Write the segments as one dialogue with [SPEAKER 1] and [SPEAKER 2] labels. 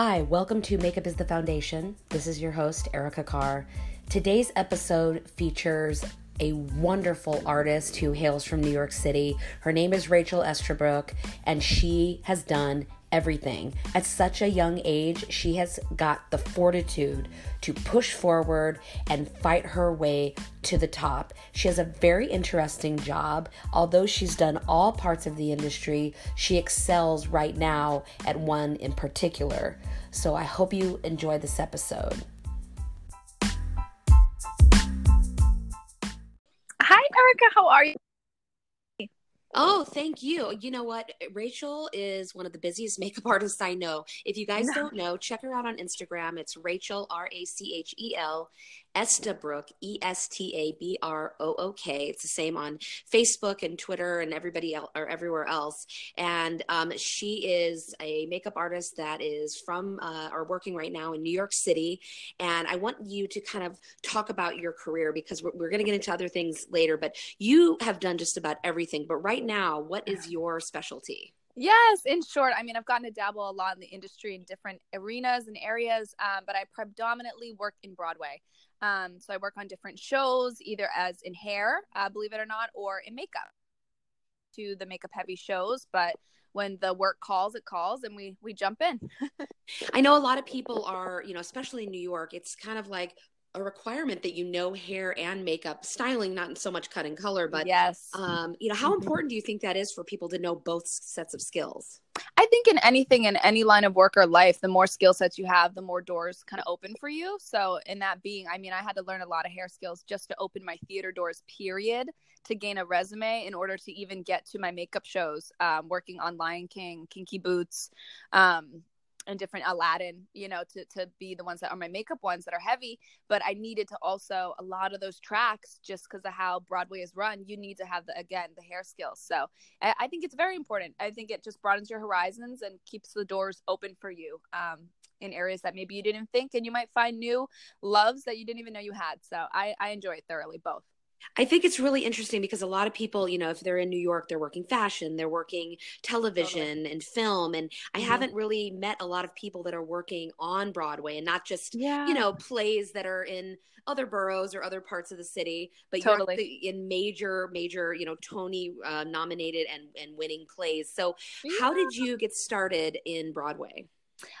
[SPEAKER 1] Hi, welcome to Makeup is the Foundation. This is your host, Erica Carr. Today's episode features a wonderful artist who hails from New York City. Her name is Rachel Estabrook, and she has done everything. At such a young age, she has got the fortitude to push forward and fight her way to the top. She has a very interesting job. Although she's done all parts of the industry, she excels right now at one in particular. So I hope you enjoy this episode.
[SPEAKER 2] Hi, Erica. How are you?
[SPEAKER 1] Oh, thank you. You know what? Rachel is one of the busiest makeup artists I know. If you guys
[SPEAKER 2] No.
[SPEAKER 1] don't know, check her out on Instagram. It's Rachel, R A C H E L, Estabrook, E S T A B R O O K. It's the same on Facebook and Twitter and everybody else or everywhere else. And um, she is a makeup artist that is from uh, or working right now in New York City. And I want you to kind of talk about your career because we're, we're going to get into other things later. But you have done just about everything. But right now, what is your specialty?
[SPEAKER 2] Yes, in short, I mean, I've gotten to dabble a lot in the industry in different arenas and areas, um, but I predominantly work in Broadway. Um, so I work on different shows, either as in hair, uh, believe it or not, or in makeup. To the makeup heavy shows, but when the work calls, it calls, and we we jump in.
[SPEAKER 1] I know a lot of people are, you know, especially in New York, it's kind of like a requirement that you know hair and makeup styling, not so much cut and color, but
[SPEAKER 2] yes,
[SPEAKER 1] um, you know, how
[SPEAKER 2] Mhm.
[SPEAKER 1] important do you think that is for people to know both sets of skills?
[SPEAKER 2] I think in anything in any line of work or life, the more skill sets you have, the more doors kind of open for you. So, in that being, I mean, I had to learn a lot of hair skills just to open my theater doors, period, to gain a resume in order to even get to my makeup shows, um, working on Lion King, Kinky Boots, um, and different Aladdin, you know, to, to be the ones that are my makeup ones that are heavy. But I needed to also, a lot of those tracks, just because of how Broadway is run, you need to have the, again, the hair skills. So, I, I think it's very important. I think it just broadens your horizons and keeps the doors open for you um, in areas that maybe you didn't think, and you might find new loves that you didn't even know you had. So I, I enjoy it thoroughly, both.
[SPEAKER 1] I think it's really interesting because a lot of people, you know, if they're in New York, they're working fashion, they're working television and film. And I
[SPEAKER 2] Mhm.
[SPEAKER 1] haven't really met a lot of people that are working on Broadway and not just
[SPEAKER 2] Yeah.
[SPEAKER 1] you know plays that are in other boroughs or other parts of the city but
[SPEAKER 2] Totally.
[SPEAKER 1] you're in major major you know tony uh, nominated and and winning plays so how did you get started in broadway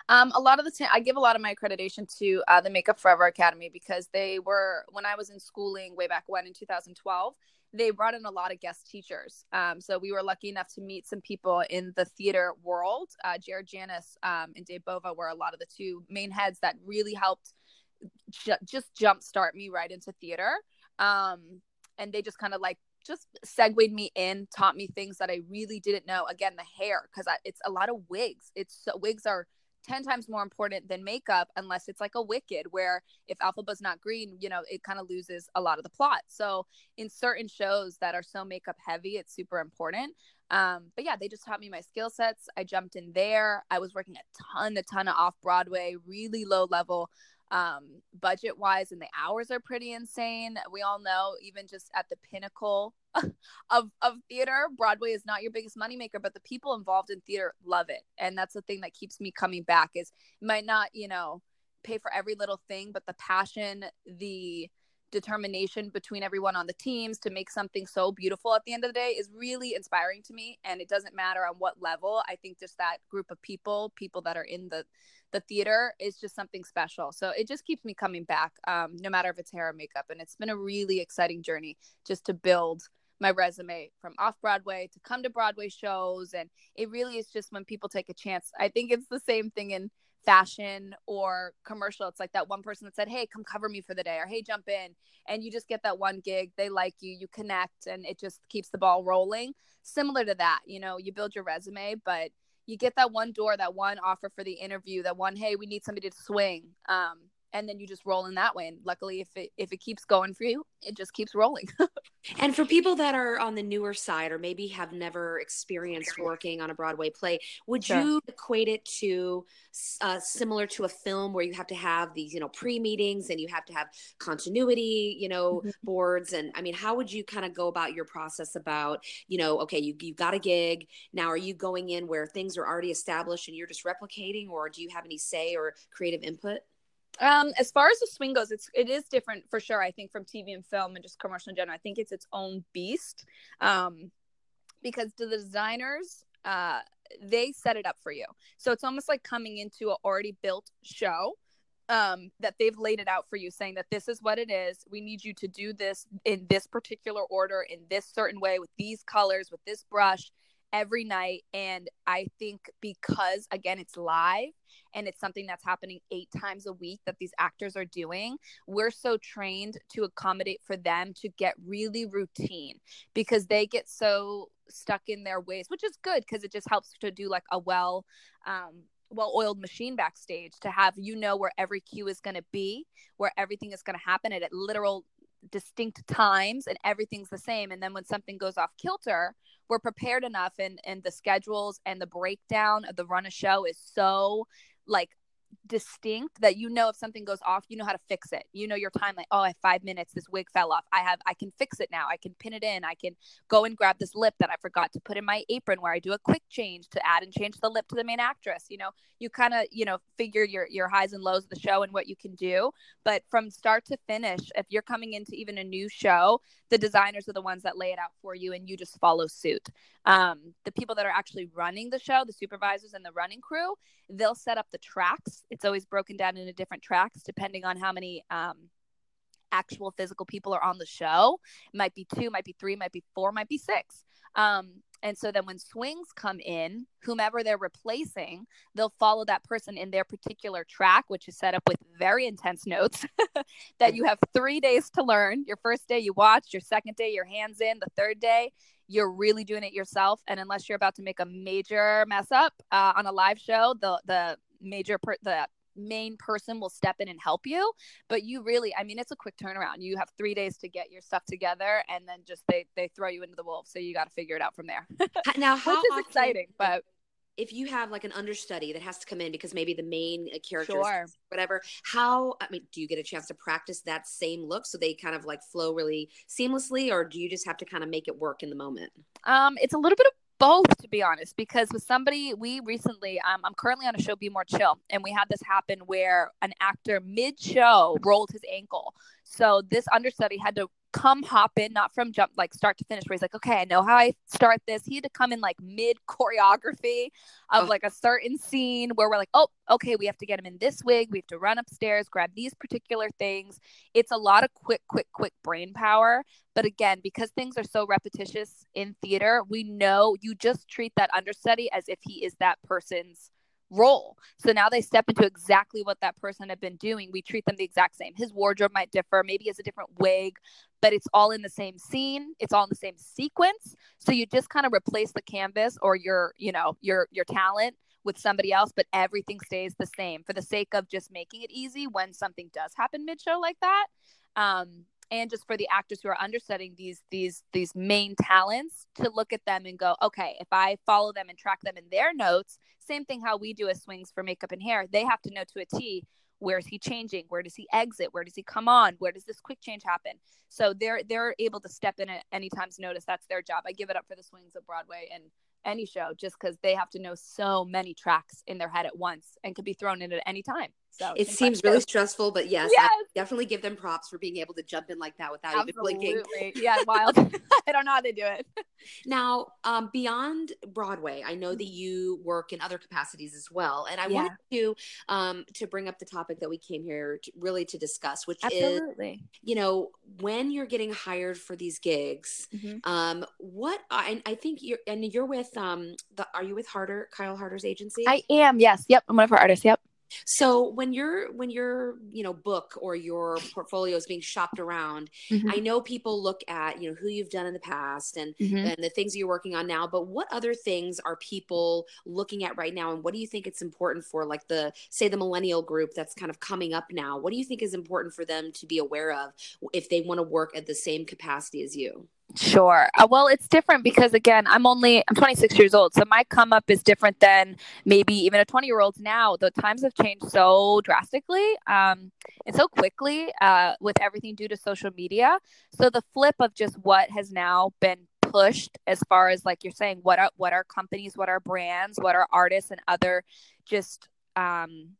[SPEAKER 2] Um, a lot of the time, I give a lot of my accreditation to uh, the Make Up For Ever Academy because they were when I was in schooling way back when in 2012. They brought in a lot of guest teachers. Um, so we were lucky enough to meet some people in the theater world. Uh, Jared Janas um, and Dave Bova were a lot of the two main heads that really helped ju- just jumpstart me right into theater. Um, and they just kind of like just segued me in, taught me things that I really didn't know. Again, the hair, because it's a lot of wigs. It's so, wigs are 10 times more important than makeup unless it's like a wicked where if Elphaba's not green you know it kind of loses a lot of the plot. So in certain shows that are so makeup heavy it's super important. Um but yeah they just taught me my skill sets. I jumped in there. I was working a ton a ton of off broadway really low level. Um budget wise and the hours are pretty insane. We all know even just at the pinnacle of of theater. Broadway is not your biggest moneymaker but the people involved in theater love it. And that's the thing that keeps me coming back is might not you know pay for every little thing but the passion the determination between everyone on the teams to make something so beautiful at the end of the day is really inspiring to me. And it doesn't matter on what level. I think just that group of people people that are in the the theater is just something special. So it just keeps me coming back um, no matter if it's hair or makeup. And it's been a really exciting journey just to build my resume from off Broadway to come to Broadway shows. And it really is just when people take a chance. I think it's the same thing in fashion or commercial. It's like that one person that said, Hey, come cover me for the day, or Hey, jump in. And you just get that one gig. They like you, you connect, and it just keeps the ball rolling. Similar to that, you know, you build your resume, but you get that one door, that one offer for the interview, that one, Hey, we need somebody to swing. Um, and then you just roll in that way and luckily if it if it keeps going for you it just keeps rolling
[SPEAKER 1] and for people that are on the newer side or maybe have never experienced working on a broadway play would sure. you equate it to uh, similar to a film where you have to have these you know pre-meetings and you have to have continuity you know mm-hmm. boards and i mean how would you kind of go about your process about you know okay you, you got a gig now are you going in where things are already established and you're just replicating or do you have any say or creative input
[SPEAKER 2] um, as far as the swing goes, it's it is different for sure. I think from TV and film and just commercial in general. I think it's its own beast. Um, because the designers, uh, they set it up for you. So it's almost like coming into an already built show um, that they've laid it out for you, saying that this is what it is. We need you to do this in this particular order, in this certain way, with these colors, with this brush every night. And I think because, again, it's live and it's something that's happening eight times a week that these actors are doing, we're so trained to accommodate for them to get really routine because they get so stuck in their ways, which is good because it just helps to do like a well, um, well oiled machine backstage to have you know where every cue is going to be where everything is going to happen and at literal distinct times and everything's the same. And then when something goes off kilter we're prepared enough and and the schedules and the breakdown of the run of show is so like distinct that you know if something goes off you know how to fix it. You know your time like oh i have five minutes this wig fell off. I have i can fix it now. I can pin it in. I can go and grab this lip that i forgot to put in my apron where i do a quick change to add and change the lip to the main actress. You know you kind of you know figure your your highs and lows of the show and what you can do. But from start to finish if you're coming into even a new show the designers are the ones that lay it out for you and you just follow suit um, the people that are actually running the show the supervisors and the running crew they'll set up the tracks. It's always broken down into different tracks depending on how many um, actual physical people are on the show. It might be two might be three might be four might be six. Um, and so then when swings come in, whomever they're replacing, they'll follow that person in their particular track, which is set up with very intense notes that you have three days to learn. Your first day, you watch, your second day, your hands in, the third day, you're really doing it yourself. And unless you're about to make a major mess up uh, on a live show, the, the major, per- the main person will step in and help you. But you really i mean it's a quick turnaround. You have three days to get your stuff together and then just they they throw you into the wolves. So you got to figure it out from there.
[SPEAKER 1] Now how
[SPEAKER 2] which is exciting but
[SPEAKER 1] if you have like an understudy that has to come in because maybe the main uh, character sure. whatever how i mean do you get a chance to practice that same look so they kind of like flow really seamlessly or do you just have to kind of make it work in the moment
[SPEAKER 2] um it's a little bit of both to be honest because with somebody we recently um, i'm currently on a show be more chill and we had this happen where an actor mid show rolled his ankle so this understudy had to come hop in, not from jump like start to finish, where he's like, okay, I know how I start this. He had to come in like mid choreography of oh. like a certain scene where we're like, oh, okay, we have to get him in this wig. We have to run upstairs, grab these particular things. It's a lot of quick, quick, quick brain power. But again, because things are so repetitious in theater, we know you just treat that understudy as if he is that person's role. So now they step into exactly what that person had been doing. We treat them the exact same. His wardrobe might differ, maybe has a different wig, but it's all in the same scene. It's all in the same sequence. So you just kind of replace the canvas or your, you know, your your talent with somebody else, but everything stays the same for the sake of just making it easy when something does happen mid show like that. Um, and just for the actors who are understudying these these these main talents to look at them and go okay if i follow them and track them in their notes same thing how we do as swings for makeup and hair. They have to know to a t where is he changing? Where does he exit? Where does he come on? Where does this quick change happen? So they're they're able to step in at any time's notice. That's their job. I give it up for the swings of broadway and any show just because they have to know so many tracks in their head at once and could be thrown in at any time. So
[SPEAKER 1] it seems really stressful, but yes, yes. Definitely give them props for being able to jump in like that without Absolutely. even blinking.
[SPEAKER 2] yeah, wild. I don't know how they do it.
[SPEAKER 1] now, um, beyond Broadway, I know that you work in other capacities as well, and I yeah. wanted to um, to bring up the topic that we came here to, really to discuss, which Absolutely. is you know when you're getting hired for these gigs, mm-hmm. um, what I, I think you're and you're with um, the are you with Harder Kyle Harder's agency?
[SPEAKER 2] I am. Yes. Yep. I'm one of her artists. Yep
[SPEAKER 1] So when your when your you know book or your portfolio is being shopped around, mm-hmm. I know people look at you know who you've done in the past and mm-hmm. and the things you're working on now. But what other things are people looking at right now, and what do you think it's important for like the say the millennial group that's kind of coming up now? What do you think is important for them to be aware of if they want to work at the same capacity as you?
[SPEAKER 2] Sure. Uh, well, it's different because again, I'm only I'm 26 years old, so my come up is different than maybe even a 20 year old now. The times have changed so drastically um, and so quickly uh, with everything due to social media. So the flip of just what has now been pushed as far as like you're saying, what are what are companies, what are brands, what are artists and other just um,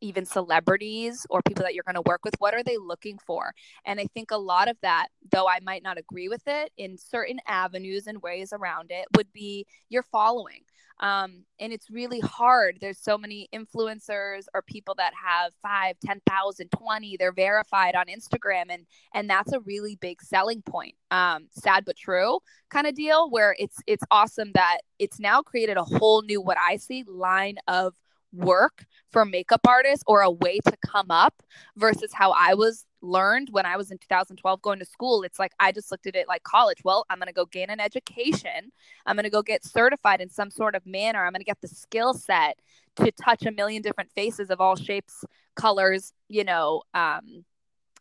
[SPEAKER 2] even celebrities or people that you're going to work with what are they looking for? And i think a lot of that though i might not agree with it in certain avenues and ways around it would be your following. Um, and it's really hard. There's so many influencers or people that have 5 10,000 20 they're verified on Instagram and and that's a really big selling point. Um, sad but true kind of deal where it's it's awesome that it's now created a whole new what I see line of work for makeup artists or a way to come up versus how I was learned when I was in 2012 going to school. It's like I just looked at it like college. Well, I'm going to go gain an education. I'm going to go get certified in some sort of manner. I'm going to get the skill set to touch a million different faces of all shapes, colors, you know, um,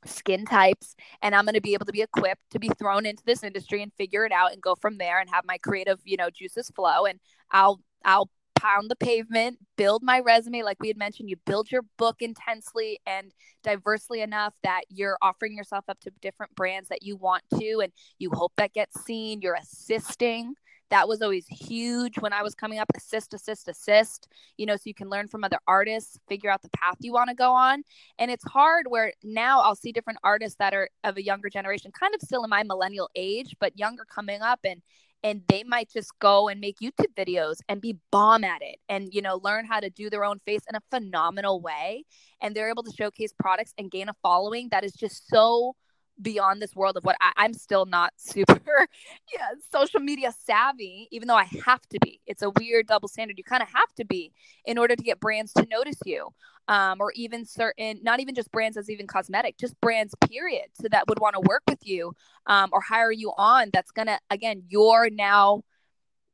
[SPEAKER 2] skin types and i'm going to be able to be equipped to be thrown into this industry and figure it out and go from there and have my creative you know juices flow and i'll i'll pound the pavement, build my resume. Like we had mentioned, you build your book intensely and diversely enough that you're offering yourself up to different brands that you want to, and you hope that gets seen. You're assisting. That was always huge when I was coming up assist, assist, assist, you know, so you can learn from other artists, figure out the path you want to go on. And it's hard where now I'll see different artists that are of a younger generation, kind of still in my millennial age, but younger coming up. And and they might just go and make YouTube videos and be bomb at it and you know learn how to do their own face in a phenomenal way. And they're able to showcase products and gain a following that is just so beyond this world of what I, am still not super yeah social media savvy even though i have to be. It's a weird double standard. You kind of have to be in order to get brands to notice you um, or even certain not even just brands as even cosmetic just brands period so that would want to work with you um, or hire you on that's gonna again you're now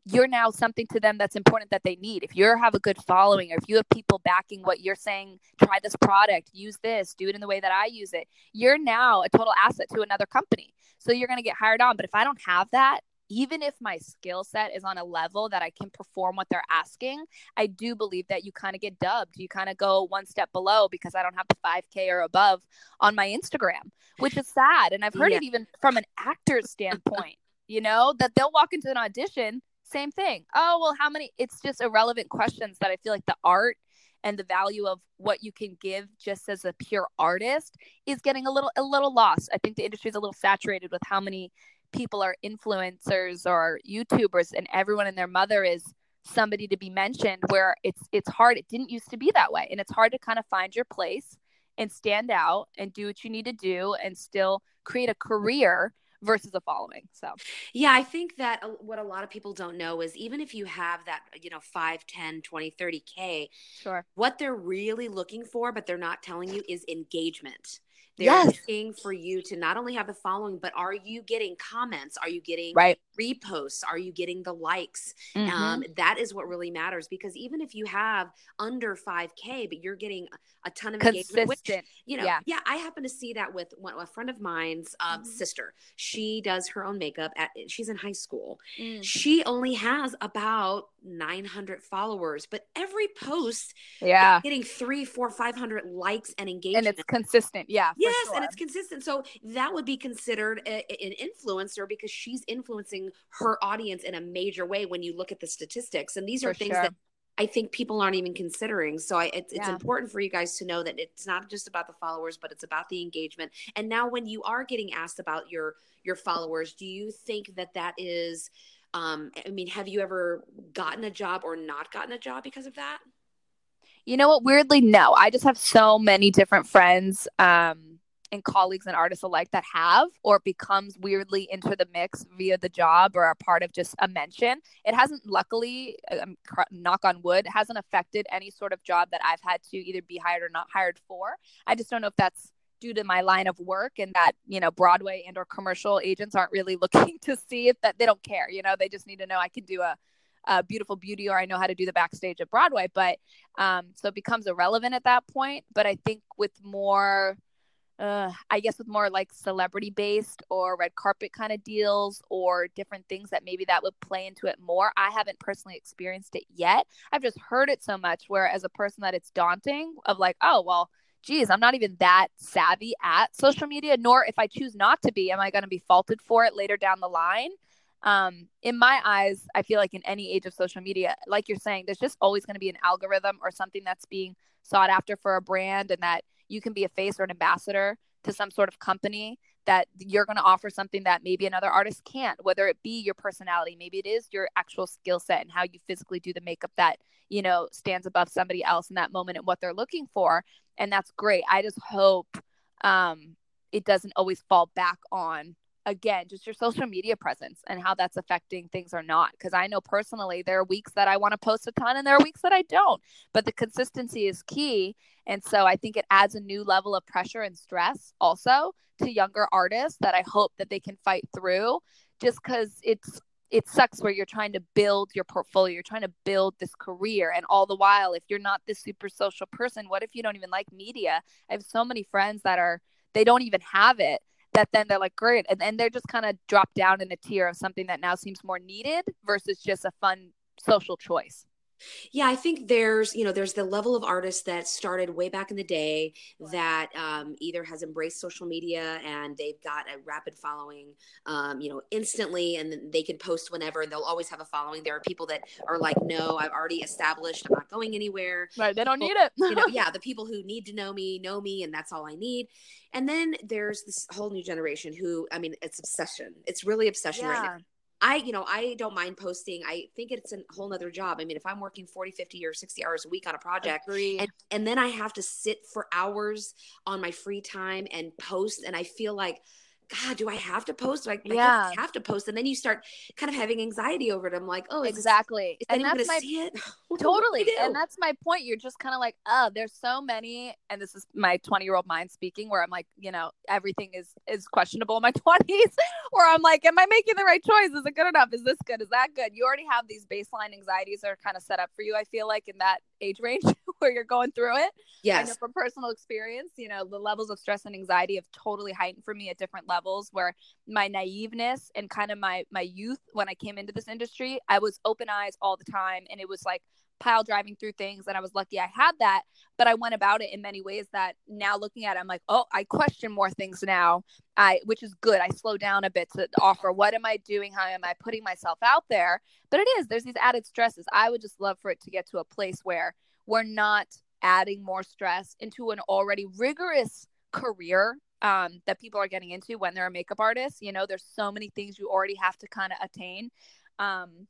[SPEAKER 2] you're now something to them that's important that they need. If you have a good following or if you have people backing what you're saying, try this product, use this, do it in the way that I use it, you're now a total asset to another company. So you're going to get hired on. But if I don't have that, even if my skill set is on a level that I can perform what they're asking, I do believe that you kind of get dubbed. You kind of go one step below because I don't have the 5K or above on my Instagram, which is sad. And I've heard yeah. it even from an actor's standpoint, you know, that they'll walk into an audition same thing. Oh, well, how many? It's just irrelevant questions that I feel like the art and the value of what you can give just as a pure artist is getting a little a little lost. I think the industry is a little saturated with how many people are influencers or YouTubers and everyone and their mother is somebody to be mentioned where it's it's hard it didn't used to be that way and it's hard to kind of find your place and stand out and do what you need to do and still create a career versus a following. So,
[SPEAKER 1] yeah, I think that what a lot of people don't know is even if you have that, you know, 5, 10, 20, 30K,
[SPEAKER 2] sure.
[SPEAKER 1] what they're really looking for, but they're not telling you is engagement. They're
[SPEAKER 2] yes.
[SPEAKER 1] looking for you to not only have the following, but are you getting comments? Are you getting
[SPEAKER 2] right.
[SPEAKER 1] reposts? Are you getting the likes? Mm-hmm. Um, that is what really matters because even if you have under 5K, but you're getting a ton of
[SPEAKER 2] Consistent. engagement,
[SPEAKER 1] which, you know, yeah. yeah, I happen to see that with one, a friend of mine's um, mm-hmm. sister. She does her own makeup. At, she's in high school. Mm. She only has about 900 followers, but every post,
[SPEAKER 2] yeah,
[SPEAKER 1] getting three, four, 500 likes and engagement.
[SPEAKER 2] And it's consistent. Yeah
[SPEAKER 1] yes sure. and it's consistent so that would be considered a, an influencer because she's influencing her audience in a major way when you look at the statistics and these are for things sure. that I think people aren't even considering. So I, it's, yeah. it's important for you guys to know that it's not just about the followers, but it's about the engagement. And now, when you are getting asked about your your followers, do you think that that is? Um, I mean, have you ever gotten a job or not gotten a job because of that?
[SPEAKER 2] You know what? Weirdly, no. I just have so many different friends um, and colleagues and artists alike that have or becomes weirdly into the mix via the job or a part of just a mention it hasn't luckily um, knock on wood hasn't affected any sort of job that i've had to either be hired or not hired for i just don't know if that's due to my line of work and that you know broadway and or commercial agents aren't really looking to see if that they don't care you know they just need to know i can do a uh, beautiful beauty or I know how to do the backstage at Broadway. But um, so it becomes irrelevant at that point. But I think with more, uh, I guess with more like celebrity based or red carpet kind of deals or different things that maybe that would play into it more. I haven't personally experienced it yet. I've just heard it so much where as a person that it's daunting of like, oh, well, geez, I'm not even that savvy at social media, nor if I choose not to be, am I going to be faulted for it later down the line? um, in my eyes, I feel like in any age of social media, like you're saying, there's just always going to be an algorithm or something that's being sought after for a brand, and that you can be a face or an ambassador to some sort of company that you're going to offer something that maybe another artist can't, whether it be your personality, maybe it is your actual skill set and how you physically do the makeup that, you know, stands above somebody else in that moment and what they're looking for. And that's great. I just hope um, it doesn't always fall back on again just your social media presence and how that's affecting things or not because i know personally there are weeks that i want to post a ton and there are weeks that i don't but the consistency is key and so i think it adds a new level of pressure and stress also to younger artists that i hope that they can fight through just because it's it sucks where you're trying to build your portfolio you're trying to build this career and all the while if you're not this super social person what if you don't even like media? I have so many friends that are they don't even have it that then they're like great and then they're just kind of dropped down in a tier of something that now seems more needed versus just a fun social choice
[SPEAKER 1] yeah, I think there's, you know, there's the level of artists that started way back in the day that um, either has embraced social media and they've got a rapid following, um, you know, instantly, and they can post whenever and they'll always have a following. There are people that are like, no, I've already established, I'm not going anywhere.
[SPEAKER 2] Right, they don't people, need it.
[SPEAKER 1] you know, yeah, the people who need to know me know me, and that's all I need. And then there's this whole new generation who, I mean, it's obsession. It's really obsession yeah. right now I, you know, I don't mind posting. I think it's a whole nother job. I mean, if I'm working 40, 50 or 60 hours a week on a project and, and then I have to sit for hours on my free time and post and I feel like, God, do I have to post? Like, I, yeah. I have to post? And then you start kind of having anxiety over it. I'm like, oh,
[SPEAKER 2] exactly.
[SPEAKER 1] This, is and that's my,
[SPEAKER 2] totally. And that's my point. You're just kind of like, oh, there's so many. And this is my 20 year old mind speaking, where I'm like, you know, everything is is questionable in my 20s. where I'm like, am I making the right choice? Is it good enough? Is this good? Is that good? You already have these baseline anxieties that are kind of set up for you. I feel like in that age range where you're going through it.
[SPEAKER 1] Yes.
[SPEAKER 2] I know from personal experience, you know, the levels of stress and anxiety have totally heightened for me at different levels where my naiveness and kind of my my youth when I came into this industry, I was open eyes all the time and it was like pile driving through things and I was lucky I had that but I went about it in many ways that now looking at it I'm like oh I question more things now. I which is good. I slow down a bit to offer what am I doing? How am I putting myself out there? But it is there's these added stresses. I would just love for it to get to a place where we're not adding more stress into an already rigorous career um, that people are getting into when they're a makeup artist. You know, there's so many things you already have to kind of attain. Um,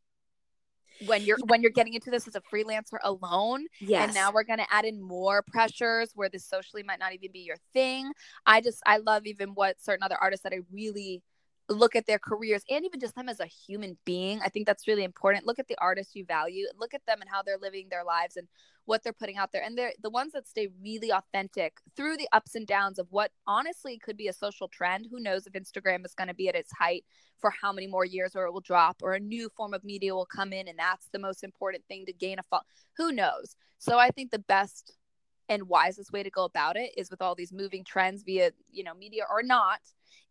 [SPEAKER 2] when you're when you're getting into this as a freelancer alone
[SPEAKER 1] yes.
[SPEAKER 2] and now we're going to add in more pressures where this socially might not even be your thing i just i love even what certain other artists that i really look at their careers and even just them as a human being. I think that's really important. Look at the artists you value, look at them and how they're living their lives and what they're putting out there. And they're the ones that stay really authentic through the ups and downs of what honestly could be a social trend. Who knows if Instagram is going to be at its height for how many more years or it will drop or a new form of media will come in and that's the most important thing to gain a fall. Who knows? So I think the best and wisest way to go about it is with all these moving trends via, you know, media or not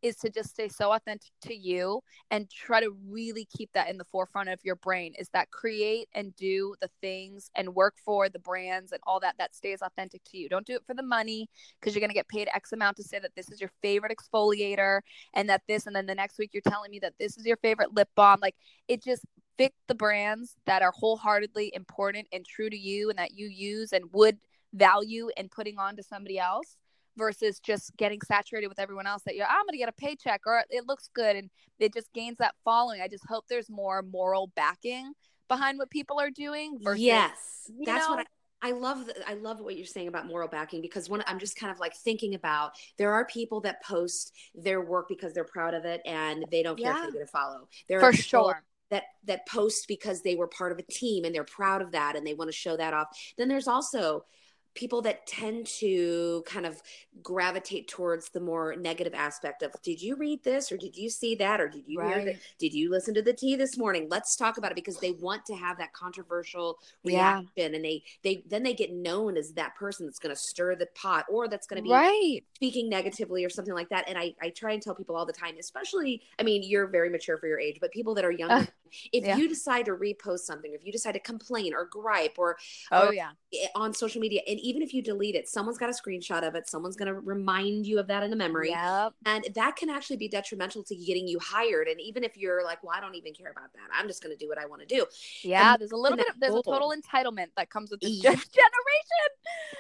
[SPEAKER 2] is to just stay so authentic to you and try to really keep that in the forefront of your brain is that create and do the things and work for the brands and all that that stays authentic to you. Don't do it for the money because you're going to get paid x amount to say that this is your favorite exfoliator and that this and then the next week you're telling me that this is your favorite lip balm. Like it just pick the brands that are wholeheartedly important and true to you and that you use and would value in putting on to somebody else versus just getting saturated with everyone else that you're I'm gonna get a paycheck or it looks good and it just gains that following. I just hope there's more moral backing behind what people are doing.
[SPEAKER 1] Versus, yes, that's know, what I, I love the, I love what you're saying about moral backing because when I'm just kind of like thinking about there are people that post their work because they're proud of it and they don't care yeah. if they get a follow. There
[SPEAKER 2] For sure.
[SPEAKER 1] That, that post because they were part of a team and they're proud of that and they want to show that off. Then there's also people that tend to kind of gravitate towards the more negative aspect of did you read this or did you see that or did you right. hear that did you listen to the tea this morning let's talk about it because they want to have that controversial reaction yeah. and they they then they get known as that person that's going to stir the pot or that's going to be
[SPEAKER 2] right
[SPEAKER 1] speaking negatively or something like that and I, I try and tell people all the time especially i mean you're very mature for your age but people that are younger if yeah. you decide to repost something if you decide to complain or gripe or
[SPEAKER 2] oh
[SPEAKER 1] or
[SPEAKER 2] yeah.
[SPEAKER 1] on social media and even if you delete it someone's got a screenshot of it someone's going to remind you of that in a memory.
[SPEAKER 2] Yep.
[SPEAKER 1] and that can actually be detrimental to getting you hired. And even if you're like well i don't even care about that. I'm just going to do what i want to do.
[SPEAKER 2] Yeah and there's a little bit of, there's a total entitlement that comes with this yes. generation.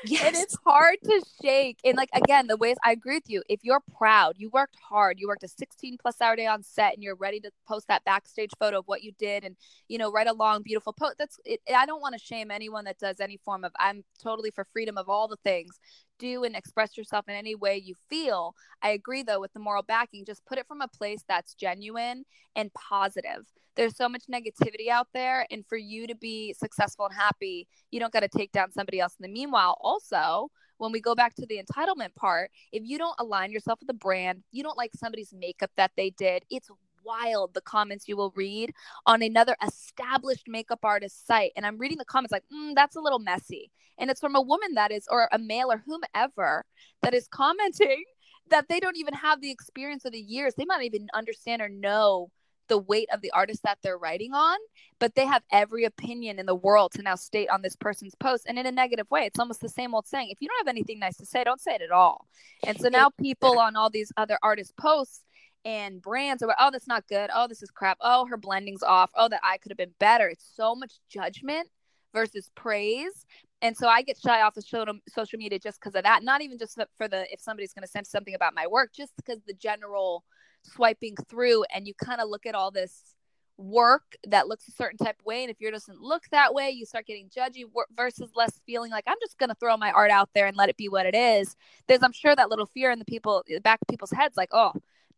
[SPEAKER 2] Yes. and it's hard to shake. And like again the ways i agree with you. If you're proud you worked hard. You worked a 16 plus hour day on set and you're ready to post that backstage photo of what you did and you know write a long beautiful post that's it, i don't want to shame anyone that does any form of i'm totally for freedom of all the things. Do and express yourself in any way you feel. I agree though with the moral backing. Just put it from a place that's genuine and positive. There's so much negativity out there and for you to be successful and happy you don't got to take down somebody else. In the meanwhile also when we go back to the entitlement part if you don't align yourself with the brand you don't like somebody's makeup that they did it's wild the comments you will read on another established makeup artist site. And I'm reading the comments like, mm, that's a little messy. And it's from a woman that is, or a male or whomever that is commenting that they don't even have the experience of the years. They might even understand or know the weight of the artist that they're writing on, but they have every opinion in the world to now state on this person's post and in a negative way. It's almost the same old saying. If you don't have anything nice to say, don't say it at all. And so now people on all these other artist posts and brands are oh that's not good. Oh this is crap. Oh her blending's off. Oh that i could have been better. It's so much judgment versus praise. And so i get shy off of social media just because of that. Not even just for the if somebody's going to send something about my work just because the general swiping through and you kind of look at all this work that looks a certain type of way. And if yours doesn't look that way you start getting judgy versus less feeling like i'm just going to throw my art out there and let it be what it is. There's i'm sure that little fear in the people back of people's heads like oh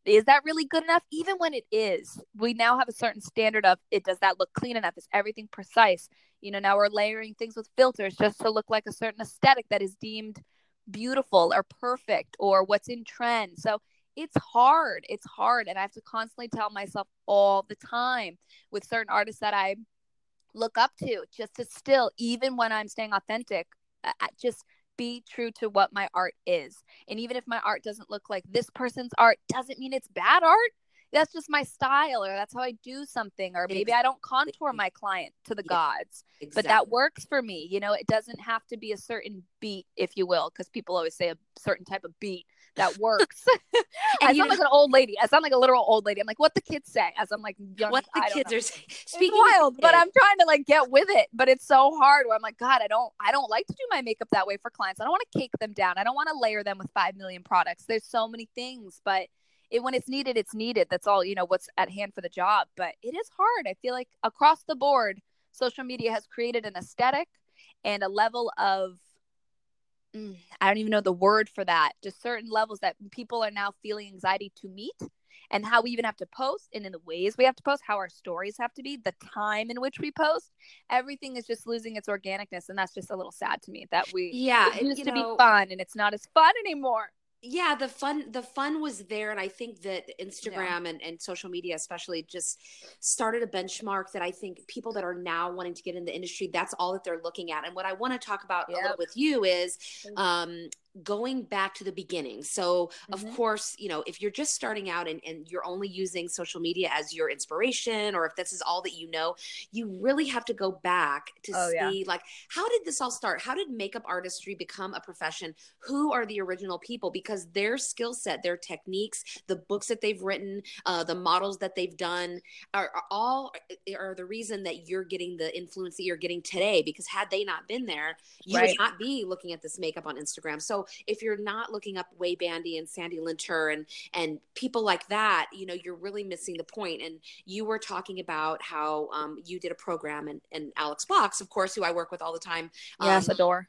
[SPEAKER 2] is that really good enough? Even when it is we now have a certain standard of it does that look clean enough? Is everything precise? You know now we're layering things with filters just to look like a certain aesthetic that is deemed beautiful or perfect or what's in trend. So it's hard it's hard and i have to constantly tell myself all the time with certain artists that i look up to just to still even when i'm staying authentic just be true to what my art is. And even if my art doesn't look like this person's art, doesn't mean it's bad art. That's just my style, or that's how I do something, or maybe I don't contour my client to the yeah, gods, exactly. but that works for me. You know, it doesn't have to be a certain beat, if you will, because people always say a certain type of beat that works. I sound know, like an old lady. I sound like a literal old lady. I'm like, what the kids say as I'm like young.
[SPEAKER 1] What the kids know. are saying.
[SPEAKER 2] Speaking it's wild, but I'm trying to like get with it. But it's so hard where I'm like, God, I don't I don't like to do my makeup that way for clients. I don't want to cake them down. I don't want to layer them with five million products. There's so many things, but it, when it's needed, it's needed. That's all, you know, what's at hand for the job. But it is hard. I feel like across the board, social media has created an aesthetic and a level of mm, I don't even know the word for that, just certain levels that people are now feeling anxiety to meet and how we even have to post and in the ways we have to post, how our stories have to be, the time in which we post. Everything is just losing its organicness. And that's just a little sad to me that we,
[SPEAKER 1] yeah,
[SPEAKER 2] it used to know, be fun and it's not as fun anymore
[SPEAKER 1] yeah the fun the fun was there and i think that instagram yeah. and, and social media especially just started a benchmark that i think people that are now wanting to get in the industry that's all that they're looking at and what i want to talk about yep. a little with you is um going back to the beginning. So, mm-hmm. of course, you know, if you're just starting out and, and you're only using social media as your inspiration, or if this is all that you know, you really have to go back to oh, see, yeah. like, how did this all start? How did makeup artistry become a profession? Who are the original people? Because their skill set, their techniques, the books that they've written, uh, the models that they've done are, are all eh, are the reason that you're getting the influence that you're getting today. Because had they not been there, you right. would not be looking at this makeup on Instagram. So, so if you're not looking up Way Bandy and Sandy Linter and and people like that, you know, you're really missing the point. And you were talking about how um, you did a program and, and Alex Box, of course, who I work with all the time.
[SPEAKER 2] Yes,
[SPEAKER 1] um,
[SPEAKER 2] adore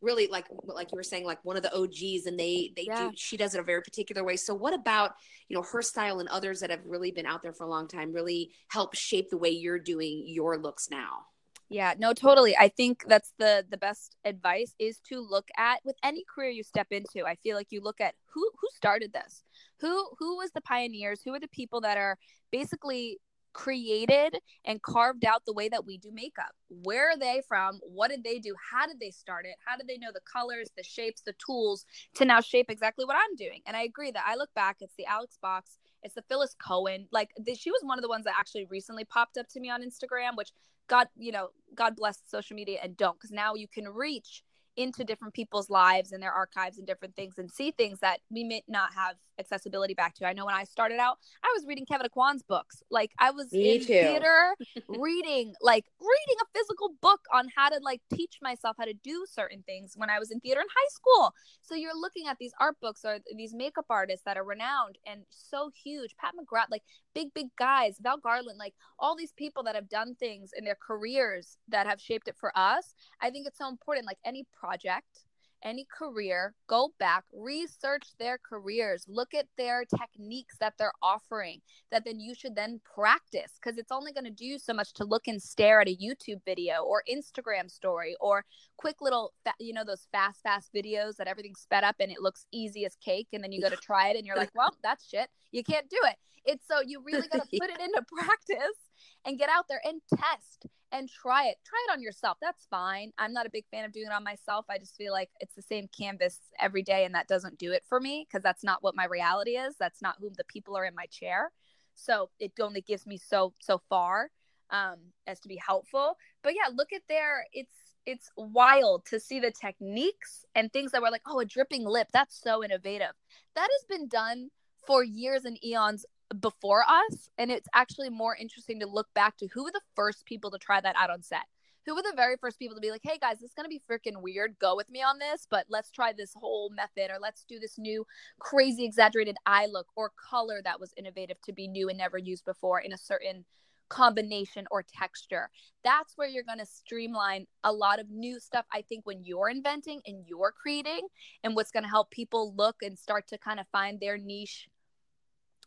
[SPEAKER 1] really like like you were saying like one of the og's and they they yeah. do she does it a very particular way so what about you know her style and others that have really been out there for a long time really help shape the way you're doing your looks now
[SPEAKER 2] yeah no totally i think that's the the best advice is to look at with any career you step into i feel like you look at who who started this who who was the pioneers who are the people that are basically created and carved out the way that we do makeup. Where are they from? What did they do? How did they start it? How did they know the colors, the shapes, the tools to now shape exactly what I'm doing? And I agree that I look back, it's the Alex Box, it's the Phyllis Cohen. Like the, she was one of the ones that actually recently popped up to me on Instagram, which God, you know, God bless social media and don't, because now you can reach into different people's lives and their archives and different things and see things that we may not have accessibility back to. I know when I started out, I was reading Kevyn Aucoin's books. Like I was Me in too. theater reading, like reading a physical book on how to like teach myself how to do certain things when I was in theater in high school. So you're looking at these art books or these makeup artists that are renowned and so huge. Pat McGrath, like big, big guys, Val Garland, like all these people that have done things in their careers that have shaped it for us. I think it's so important. Like any project any career, go back, research their careers, look at their techniques that they're offering that then you should then practice because it's only going to do so much to look and stare at a YouTube video or Instagram story or quick little, you know, those fast, fast videos that everything's sped up and it looks easy as cake. And then you go to try it and you're like, well, that's shit. You can't do it. It's so you really got to put it into practice and get out there and test and try it. Try it on yourself. That's fine. I'm not a big fan of doing it on myself. I just feel like it's the same canvas every day and that doesn't do it for me because that's not what my reality is. That's not who the people are in my chair. So it only gives me so so far um as to be helpful. But yeah, look at there. It's it's wild to see the techniques and things that were like, oh, a dripping lip. That's so innovative. That has been done for years and eons before us and it's actually more interesting to look back to who were the first people to try that out on set? Who were the very first people to be like hey guys this is going to be freaking weird. Go with me on this but let's try this whole method or let's do this new crazy exaggerated eye look or color that was innovative to be new and never used before in a certain combination or texture. That's where you're going to streamline a lot of new stuff i think when you're inventing and you're creating and what's going to help people look and start to kind of find their niche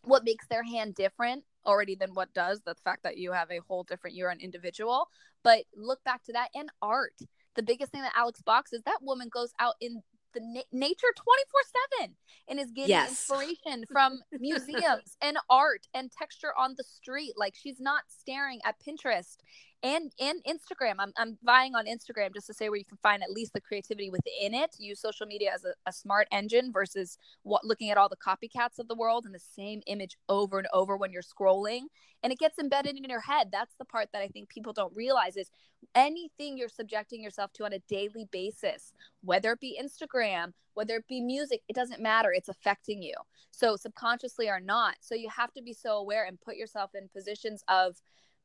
[SPEAKER 2] what makes their hand different already than what does the fact that you have a whole different you're an individual but look back to that and art the biggest thing that alex box is that woman goes out in the na- nature 24 7 and is getting yes. inspiration from museums and art and texture on the street like she's not staring at pinterest and and Instagram. I'm I'm vying on Instagram just to say where you can find at least the creativity within it. Use social media as a, a smart engine versus what looking at all the copycats of the world and the same image over and over when you're scrolling. And it gets embedded in your head. That's the part that I think people don't realize is anything you're subjecting yourself to on a daily basis, whether it be Instagram, whether it be music, it doesn't matter. It's affecting you. So subconsciously or not. So you have to be so aware and put yourself in positions of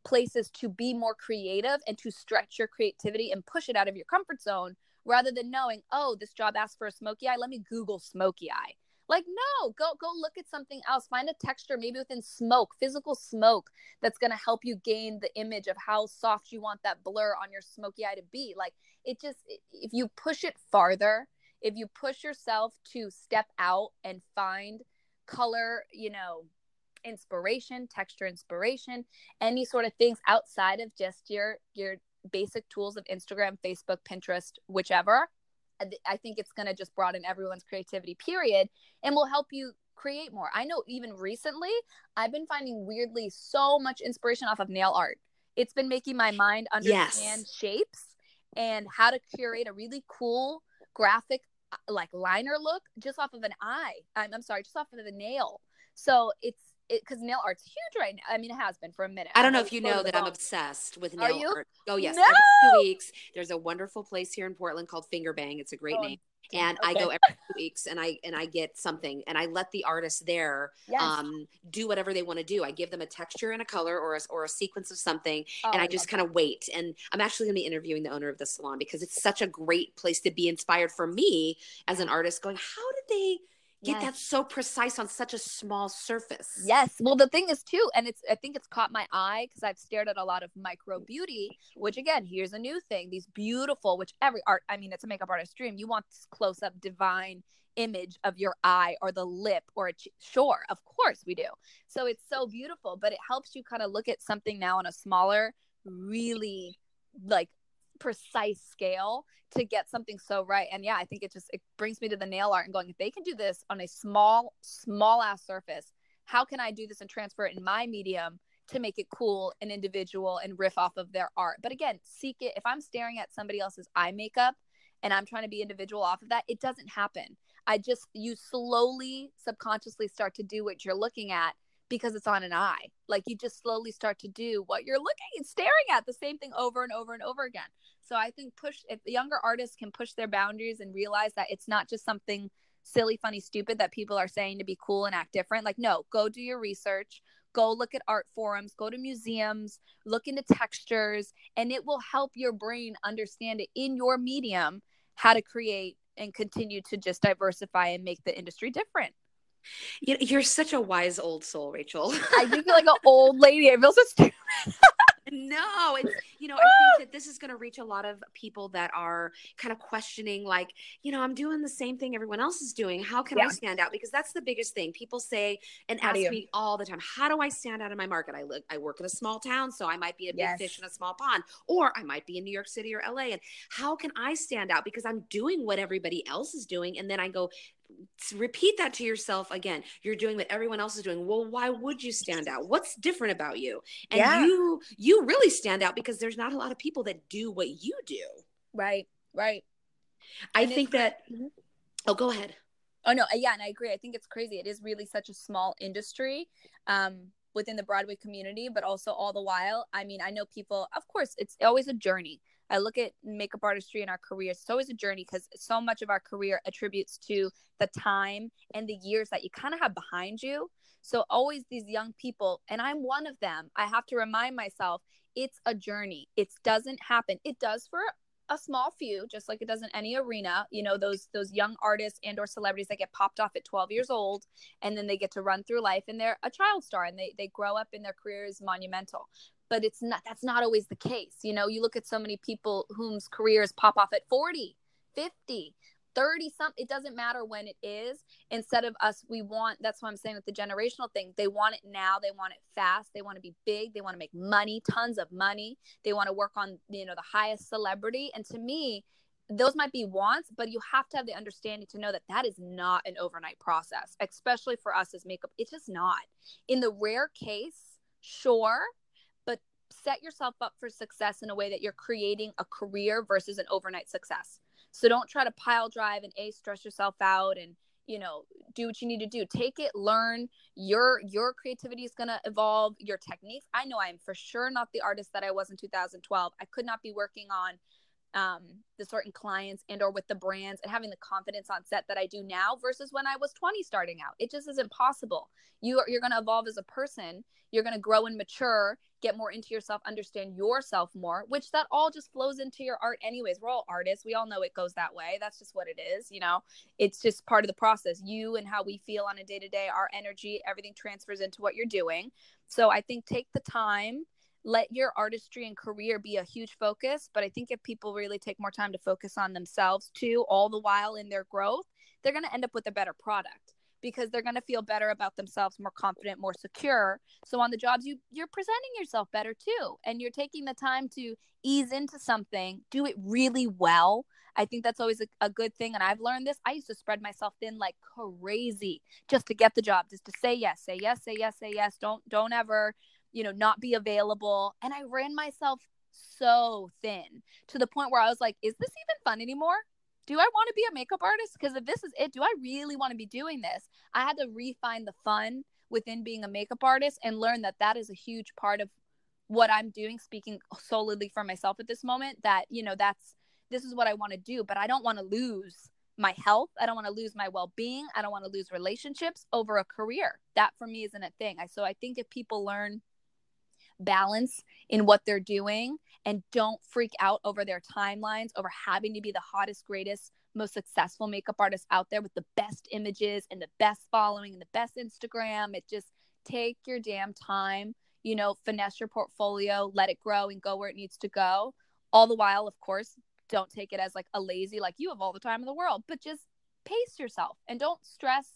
[SPEAKER 2] places to be more creative and to stretch your creativity and push it out of your comfort zone rather than knowing, oh, this job asks for a smoky eye. Let me Google smoky eye. Like, no, go go look at something else. Find a texture, maybe within smoke, physical smoke, that's gonna help you gain the image of how soft you want that blur on your smoky eye to be. Like, it just if you push it farther, if you push yourself to step out and find color, you know, inspiration, texture inspiration, any sort of things outside of just your your basic tools of Instagram, Facebook, Pinterest, whichever. I think it's going to just broaden everyone's creativity period and will help you create more. I know even recently I've been finding weirdly so much inspiration off of nail art. It's been making my mind understand yes. shapes and how to curate a really cool graphic uh, like liner look just off of an eye. I'm, I'm sorry, just off of the nail. So it's because nail art's huge right now. I mean, it has been for a minute.
[SPEAKER 1] I don't know if you know that I'm obsessed with nail art. Oh yes,
[SPEAKER 2] no!
[SPEAKER 1] every two weeks there's a wonderful place here in Portland called Finger Bang. It's a great oh, name and okay. I go every two weeks and I and I get something and I let the artist there yes. um, do whatever they want to do. I give them a texture and a color or a, or a sequence of something oh, and I, I just kind of wait. And I'm actually going to be interviewing the owner of the salon because it's such a great place to be inspired for me as an artist going, how did they get yes. that so precise on such a small surface.
[SPEAKER 2] Yes. Well, the thing is too, and it's I think it's caught my eye because I've stared at a lot of micro beauty, which again, here's a new thing. These beautiful, which every art, I mean, it's a makeup artist dream. You want this close up divine image of your eye or the lip or a ch- sure of course we do so it's so beautiful but it helps you kind of look at something now on a smaller really like precise scale to get something so right. And yeah i think it just it brings me to the nail art and going if they can do this on a small small ass surface how can i do this and transfer it in my medium to make it cool and individual and riff off of their art? But again seek it. If i'm staring at somebody else's eye makeup and i'm trying to be individual off of that it doesn't happen. I just you slowly subconsciously start to do what you're looking at because it's on an eye. Like you just slowly start to do what you're looking and staring at the same thing over and over and over again. So I think push if younger artists can push their boundaries and realize that it's not just something silly, funny, stupid that people are saying to be cool and act different. Like, no, go do your research, go look at art forums, go to museums, look into textures, and it will help your brain understand it in your medium how to create and continue to just diversify and make the industry different.
[SPEAKER 1] You're such a wise old soul, Rachel.
[SPEAKER 2] I do feel like an old lady. I feel so stupid.
[SPEAKER 1] no, it's you know, I think ah. that this is going to reach a lot of people that are kind of questioning, like, you know, I'm doing the same thing everyone else is doing. How can yeah. I stand out? Because that's the biggest thing. People say and how ask me all the time, how do I stand out in my market? I look, I work in a small town, so I might be a big yes. fish in a small pond, or I might be in New York City or LA. And how can I stand out? Because I'm doing what everybody else is doing, and then I go, repeat that to yourself again. You're doing what everyone else is doing. Well why would you stand out? What's different about you? And yeah. you you really stand out because there's not a lot of people that do what you do.
[SPEAKER 2] Right right.
[SPEAKER 1] I and think that mm-hmm. oh go ahead.
[SPEAKER 2] Oh no yeah and i agree. I think it's crazy. It is really such a small industry um within the broadway community but also all the while. I mean i know people of course it's always a journey I look at makeup artistry in our careers. It's always a journey because so much of our career attributes to the time and the years that you kind of have behind you. So, always these young people, and I'm one of them, I have to remind myself it's a journey. It doesn't happen. It does for a small few just like it does in any arena you know those those young artists and or celebrities that get popped off at 12 years old and then they get to run through life and they're a child star and they they grow up and their career is monumental but it's not that's not always the case you know? You look at so many people whose careers pop off at 40 50 30 something it doesn't matter when it is. Instead of us we want that's what i'm saying with the generational thing they want it now they want it fast they want to be big they want to make money tons of money they want to work on you know the highest celebrity. And to me those might be wants but you have to have the understanding to know that that is not an overnight process especially for us as makeup. It's just not. In the rare case sure set yourself up for success in a way that you're creating a career versus an overnight success. So don't try to pile drive and a stress yourself out and you know do what you need to do. Take it learn. Your your creativity is going to evolve. Your techniques. I know i am for sure not the artist that i was in 2012 i could not be working on um, the certain clients and or with the brands and having the confidence on set that I do now versus when I was 20 starting out. It just isn't possible. You are, you're going to evolve as a person. You're going to grow and mature, get more into yourself, understand yourself more, which that all just flows into your art anyways. We're all artists. We all know it goes that way. That's just what it is, you know. It's just part of the process. You and how we feel on a day-to-day, our energy, everything transfers into what you're doing. So I think take the time let your artistry and career be a huge focus. But I think if people really take more time to focus on themselves too, all the while in their growth, they're going to end up with a better product because they're going to feel better about themselves, more confident, more secure. So on the jobs you you're presenting yourself better too and you're taking the time to ease into something, do it really well. I think that's always a, a good thing and I've learned this. I used to spread myself thin like crazy just to get the job, just to say yes, say yes, say yes, say yes. Don't don't ever you know, not be available. And I ran myself so thin to the point where I was like, is this even fun anymore? Do I want to be a makeup artist? Because if this is it, do I really want to be doing this? I had to refine the fun within being a makeup artist and learn that that is a huge part of what I'm doing, speaking solely for myself at this moment, that, you know, that's this is what I want to do, but I don't want to lose my health. I don't want to lose my well being. I don't want to lose relationships over a career. That for me isn't a thing. I, so I think if people learn balance in what they're doing and don't freak out over their timelines, over having to be the hottest, greatest, most successful makeup artist out there with the best images and the best following and the best Instagram. It just take your damn time, you know, finesse your portfolio, let it grow and go where it needs to go. All the while, of course, don't take it as like a lazy like you have all the time in the world but just pace yourself and don't stress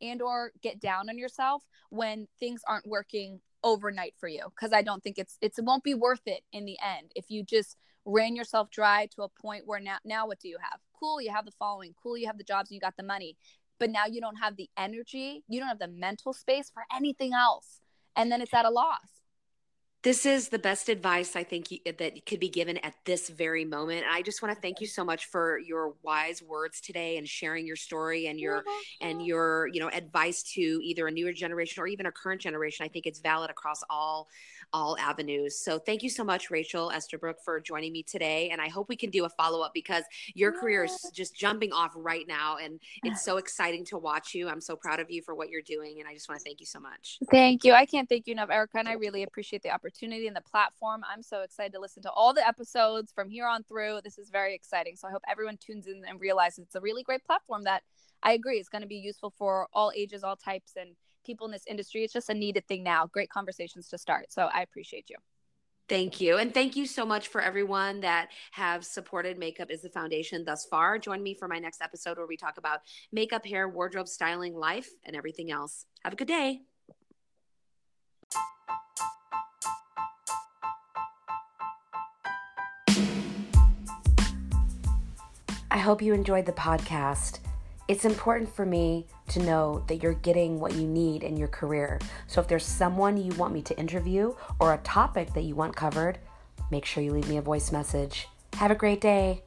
[SPEAKER 2] and or get down on yourself when things aren't working overnight for you because i don't think it's it's it won't be worth it in the end if you just ran yourself dry to a point where now now what do you have? Cool you have the following. Cool you have the jobs and you got the money but now you don't have the energy you don't have the mental space for anything else. And then it's at a loss
[SPEAKER 1] this is the best advice I think eh, that could be given at this very moment. And I just want to thank you so much for your wise words today and sharing your story and your and your you know advice to either a newer generation or even a current generation. I think it's valid across all all avenues. So thank you so much, Rachel Estabrook, for joining me today. And I hope we can do a follow up because your career is just jumping off right now. And it's so exciting to watch you. I'm so proud of you for what you're doing. And I just want to thank you so much.
[SPEAKER 2] Thank you. I can't thank you enough, Erica. And I really appreciate the opportunity and the platform. I'm so excited to listen to all the episodes from here on through. This is very exciting. So I hope everyone tunes in and realizes it's a really great platform that I agree is going to be useful for all ages, all types, and people in this industry. It's just a needed thing now. Great conversations to start. So I appreciate you.
[SPEAKER 1] Thank you. And thank you so much for everyone that have supported Makeup is the Foundation thus far. Join me for my next episode where we talk about makeup, hair, wardrobe, styling, life, and everything else. Have a good day. I hope you enjoyed the podcast. It's important for me to know that you're getting what you need in your career. So if there's someone you want me to interview or a topic that you want covered, make sure you leave me a voice message. Have a great day.